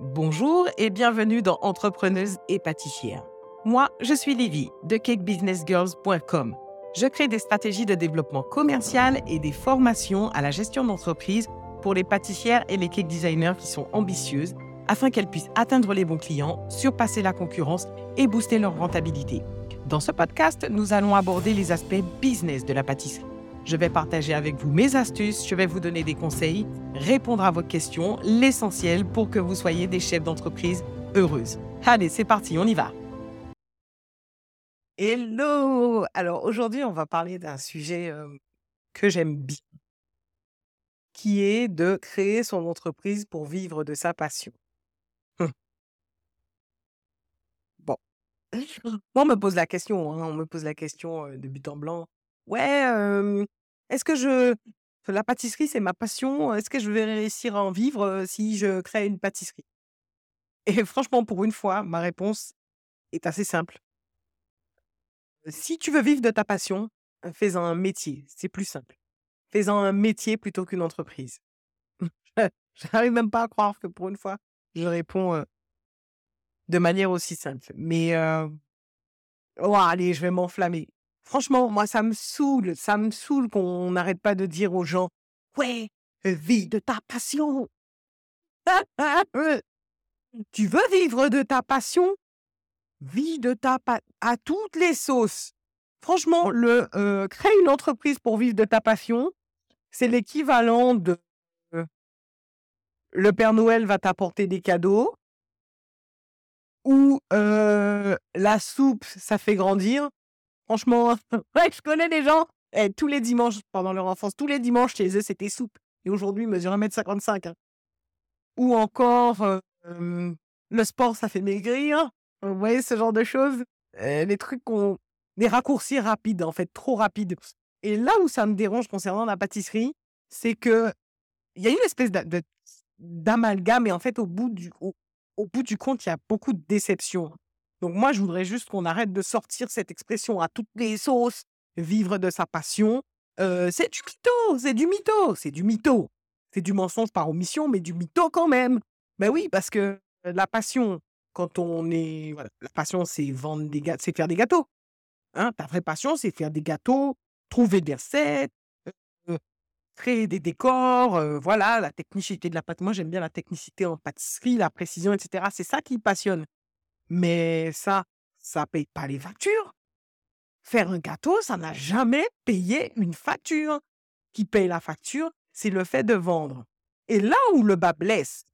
Bonjour et bienvenue dans Entrepreneuse et pâtissière. Moi, je suis Livy de cakebusinessgirls.com. Je crée des stratégies de développement commercial et des formations à la gestion d'entreprise pour les pâtissières et les cake designers qui sont ambitieuses afin qu'elles puissent atteindre les bons clients, surpasser la concurrence et booster leur rentabilité. Dans ce podcast, nous allons aborder les aspects business de la pâtisserie je vais partager avec vous mes astuces, je vais vous donner des conseils, répondre à vos questions, l'essentiel pour que vous soyez des chefs d'entreprise heureuses. Allez, c'est parti, on y va. Hello Alors aujourd'hui, on va parler d'un sujet euh, que j'aime bien, qui est de créer son entreprise pour vivre de sa passion. Hum. Bon. Moi, on me pose la question, hein, on me pose la question euh, de but en blanc. Ouais, est-ce que je la pâtisserie, c'est ma passion, est-ce que je vais réussir à en vivre, si je crée une pâtisserie? Et franchement, pour une fois, ma réponse est assez simple. Si tu veux vivre de ta passion, fais-en un métier, c'est plus simple. Fais-en un métier plutôt qu'une entreprise. Je n'arrive même pas à croire que pour une fois, je réponds, de manière aussi simple. Mais, allez, je vais m'enflammer. Franchement, moi, ça me saoule, ça me saoule qu'on n'arrête pas de dire aux gens Ouais, vis de ta passion. tu veux vivre de ta passion? Vis de ta passion à toutes les sauces. Franchement, le euh, créer une entreprise pour vivre de ta passion, c'est l'équivalent de euh, le Père Noël va t'apporter des cadeaux ou euh, la soupe, ça fait grandir. Franchement, ouais, je connais des gens, eh, tous les dimanches, pendant leur enfance, tous les dimanches chez eux, c'était soupe. Et aujourd'hui, ils mesurent 1m55. Hein. Ou encore, le sport, ça fait maigrir. Vous voyez, ce genre de choses? Euh, les trucs qu'on. Des raccourcis rapides, en fait, trop rapides. Et là où ça me dérange concernant la pâtisserie, c'est que il y a une espèce d'amalgame, et en fait, au bout, du, au bout du compte, il y a beaucoup de déception. Donc moi, je voudrais juste qu'on arrête de sortir cette expression à toutes les sauces, vivre de sa passion. c'est du mytho, c'est du mytho, c'est du mytho. C'est du mensonge par omission, mais du mytho quand même. Ben oui, parce que la passion, quand on est... la passion, c'est vendre des gâteaux, c'est faire des gâteaux. Hein, ta vraie passion, c'est faire des gâteaux, trouver des recettes, créer des décors, voilà, la technicité de la pâte. Moi, j'aime bien la technicité en pâtisserie, la précision, etc. C'est ça qui passionne. Mais ça, ça paye pas les factures. Faire un gâteau, ça n'a jamais payé une facture. Qui paye la facture, c'est le fait de vendre. Et là où le bas blesse,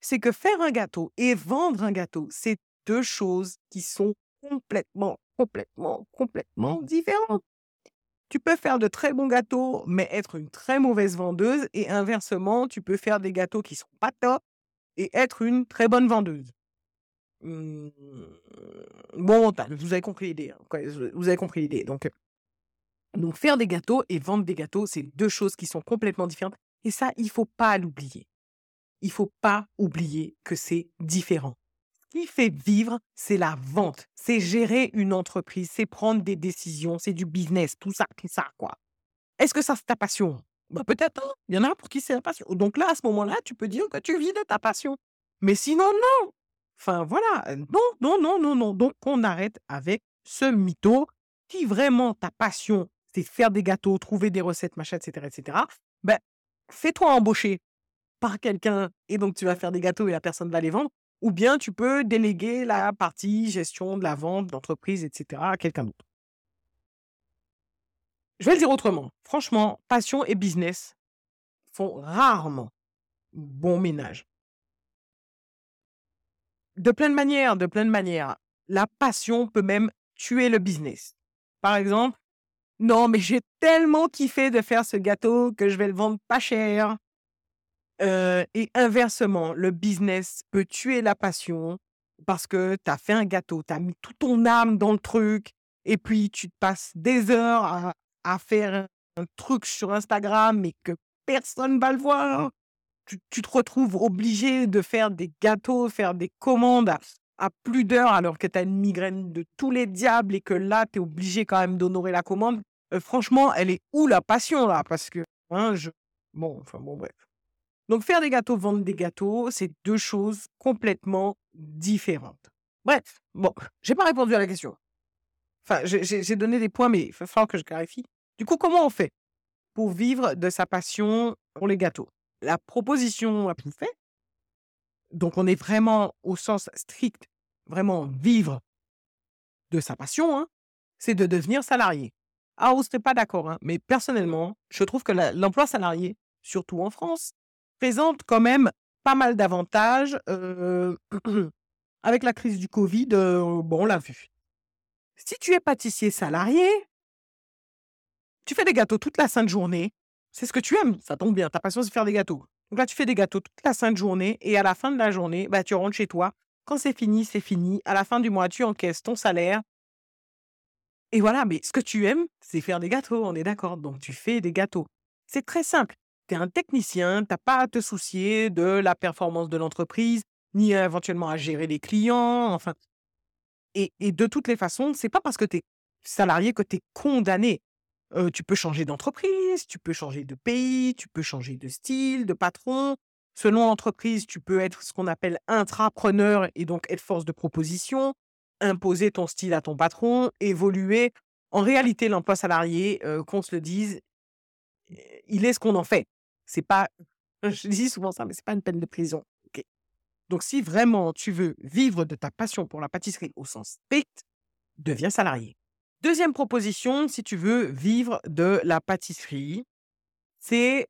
c'est que faire un gâteau et vendre un gâteau, c'est deux choses qui sont complètement, complètement, complètement différentes. Tu peux faire de très bons gâteaux, mais être une très mauvaise vendeuse, et inversement, tu peux faire des gâteaux qui sont pas top et être une très bonne vendeuse. Mmh, bon, vous avez compris l'idée. Hein, vous avez compris l'idée. Donc, donc, faire des gâteaux et vendre des gâteaux, c'est deux choses qui sont complètement différentes. Et ça, il faut pas l'oublier. Il faut pas oublier que c'est différent. Ce qui fait vivre, c'est la vente. C'est gérer une entreprise, c'est prendre des décisions, c'est du business, tout ça, tout ça, quoi. Est-ce que ça, c'est ta passion? Bah, Peut-être, hein. il y en a pour qui c'est la passion. Donc là, à ce moment-là, tu peux dire que tu vis de ta passion. Mais sinon, non. Enfin, voilà. Non, non, non, non, non. Donc, on arrête avec ce mytho. Si vraiment ta passion, c'est faire des gâteaux, trouver des recettes, machin, etc., etc., ben, fais-toi embaucher par quelqu'un et donc tu vas faire des gâteaux et la personne va les vendre. Ou bien tu peux déléguer la partie gestion de la vente, d'entreprise, etc. à quelqu'un d'autre. Je vais le dire autrement. Franchement, passion et business font rarement bon ménage de plein de manières, de plein de manières. La passion peut même tuer le business. Par exemple, non, mais j'ai tellement kiffé de faire ce gâteau que je vais le vendre pas cher. Euh, et inversement, le business peut tuer la passion parce que tu as fait un gâteau, tu as mis toute ton âme dans le truc, et puis tu te passes des heures à, faire un truc sur Instagram et que personne va le voir tu, te retrouves obligé de faire des gâteaux, faire des commandes à, plus d'heures alors que tu as une migraine de tous les diables et que là, tu es obligé quand même d'honorer la commande. Euh, franchement, elle est où la passion là? Parce que, hein. Bon, enfin bon, bref. Donc faire des gâteaux, vendre des gâteaux, c'est deux choses complètement différentes. Bref, bon, j'ai pas répondu à la question. Enfin, j'ai donné des points, mais il va falloir que je clarifie. Du coup, comment on fait pour vivre de sa passion pour les gâteaux? La proposition a plus fait. Donc, on est vraiment au sens strict, vraiment vivre de sa passion, hein, c'est de devenir salarié. Ah, on serait pas d'accord, hein, mais personnellement, je trouve que l'emploi salarié, surtout en France, présente quand même pas mal d'avantages. Euh, avec la crise du Covid, euh, bon, on l'a vu. Si tu es pâtissier salarié, tu fais des gâteaux toute la sainte journée. C'est ce que tu aimes, ça tombe bien. Ta passion, c'est faire des gâteaux. Donc là, tu fais des gâteaux toute la sainte journée et à la fin de la journée, bah, tu rentres chez toi. Quand c'est fini, c'est fini. À la fin du mois, tu encaisses ton salaire. Et voilà, mais ce que tu aimes, c'est faire des gâteaux, on est d'accord. Donc tu fais des gâteaux. C'est très simple. Tu es un technicien, tu n'as pas à te soucier de la performance de l'entreprise, ni éventuellement à gérer les clients. Enfin, et, de toutes les façons, c'est pas parce que tu es salarié que tu es condamné. Tu peux changer d'entreprise, tu peux changer de pays, tu peux changer de style, de patron. Selon l'entreprise, tu peux être ce qu'on appelle intrapreneur et donc être force de proposition imposer ton style à ton patron, évoluer. En réalité, l'emploi salarié, qu'on se le dise, il est ce qu'on en fait. C'est pas, je dis souvent ça, mais c'est pas une peine de prison. Donc, si vraiment tu veux vivre de ta passion pour la pâtisserie au sens strict, deviens salarié. Deuxième proposition, si tu veux vivre de la pâtisserie, c'est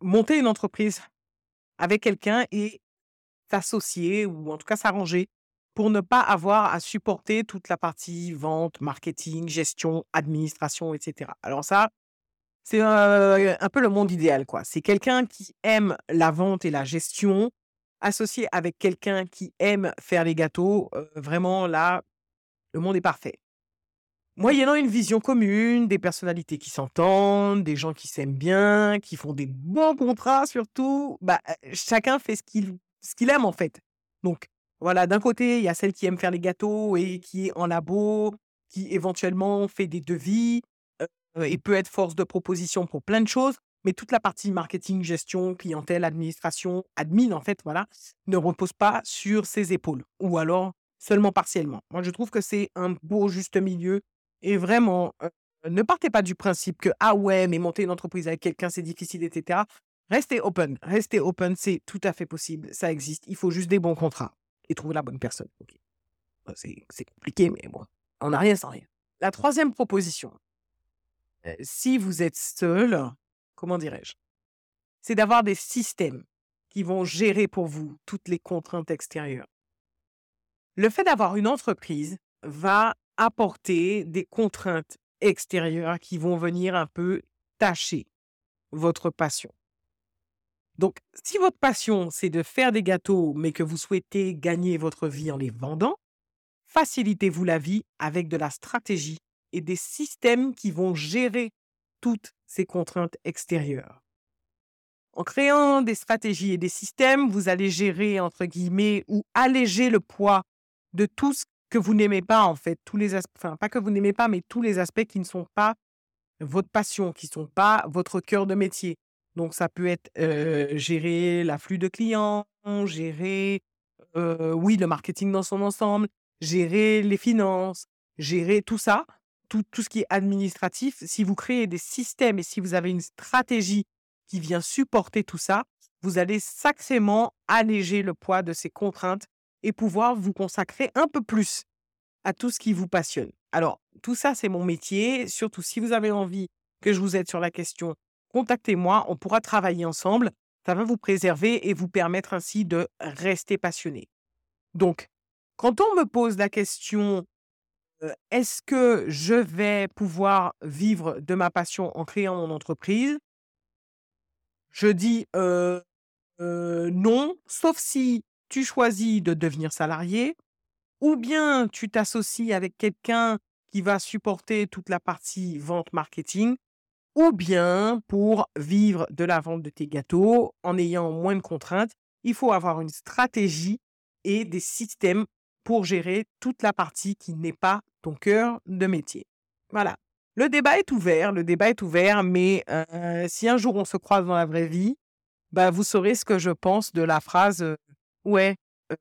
monter une entreprise avec quelqu'un et s'associer ou en tout cas s'arranger pour ne pas avoir à supporter toute la partie vente, marketing, gestion, administration, etc. Alors ça, c'est un peu le monde idéal, quoi. C'est quelqu'un qui aime la vente et la gestion, associé avec quelqu'un qui aime faire les gâteaux. vraiment, là, le monde est parfait. Moyennant une vision commune, des personnalités qui s'entendent, des gens qui s'aiment bien, qui font des bons contrats surtout, bah, chacun fait ce qu'il ce qu'il aime en fait. Donc voilà, d'un côté, il y a celle qui aime faire les gâteaux et qui est en labo, qui éventuellement fait des devis et peut être force de proposition pour plein de choses. Mais toute la partie marketing, gestion, clientèle, administration, admin, en fait, voilà, ne repose pas sur ses épaules ou alors seulement partiellement. Moi, je trouve que c'est un beau juste milieu et vraiment, ne partez pas du principe que, ah ouais, mais monter une entreprise avec quelqu'un, c'est difficile, etc. Restez open. Restez open, c'est tout à fait possible. Ça existe. Il faut juste des bons contrats et trouver la bonne personne. C'est compliqué, mais bon, on n'a rien sans rien. La troisième proposition, euh, si vous êtes seul, comment dirais-je, c'est d'avoir des systèmes qui vont gérer pour vous toutes les contraintes extérieures. Le fait d'avoir une entreprise va apporter des contraintes extérieures qui vont venir un peu tâcher votre passion. Donc, si votre passion, c'est de faire des gâteaux, mais que vous souhaitez gagner votre vie en les vendant, facilitez-vous la vie avec de la stratégie et des systèmes qui vont gérer toutes ces contraintes extérieures. En créant des stratégies et des systèmes, vous allez gérer, entre guillemets, ou alléger le poids de tout ce que vous n'aimez pas, en fait, tous les aspects, enfin, pas que vous n'aimez pas, mais tous les aspects qui ne sont pas votre passion, qui ne sont pas votre cœur de métier. Donc, ça peut être gérer l'afflux de clients, gérer, oui, le marketing dans son ensemble, gérer les finances, gérer tout ça, tout, tout ce qui est administratif. Si vous créez des systèmes et si vous avez une stratégie qui vient supporter tout ça, vous allez sacrément alléger le poids de ces contraintes et pouvoir vous consacrer un peu plus à tout ce qui vous passionne. Alors, tout ça, c'est mon métier. Surtout si vous avez envie que je vous aide sur la question contactez-moi, on pourra travailler ensemble. Ça va vous préserver et vous permettre ainsi de rester passionné. Donc, quand on me pose la question, est-ce que je vais pouvoir vivre de ma passion en créant mon entreprise? Je dis non, sauf si tu choisis de devenir salarié, ou bien tu t'associes avec quelqu'un qui va supporter toute la partie vente marketing, ou bien pour vivre de la vente de tes gâteaux en ayant moins de contraintes, il faut avoir une stratégie et des systèmes pour gérer toute la partie qui n'est pas ton cœur de métier. Voilà. le débat est ouvert, le débat est ouvert, mais si un jour on se croise dans la vraie vie, bah, vous saurez ce que je pense de la phrase Ouais, euh,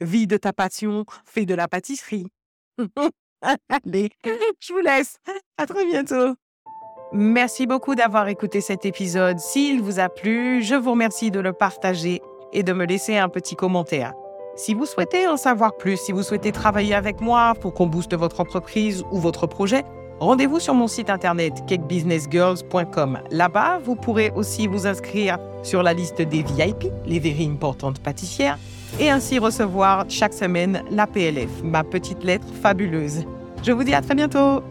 vis de ta passion, fais de la pâtisserie. Allez, je vous laisse. À très bientôt. Merci beaucoup d'avoir écouté cet épisode. S'il vous a plu, je vous remercie de le partager et de me laisser un petit commentaire. Si vous souhaitez en savoir plus, si vous souhaitez travailler avec moi pour qu'on booste votre entreprise ou votre projet, rendez-vous sur mon site internet cakebusinessgirls.com. Là-bas, vous pourrez aussi vous inscrire sur la liste des VIP, les very importantes pâtissières, et ainsi recevoir chaque semaine la PLF, ma petite lettre fabuleuse. Je vous dis à très bientôt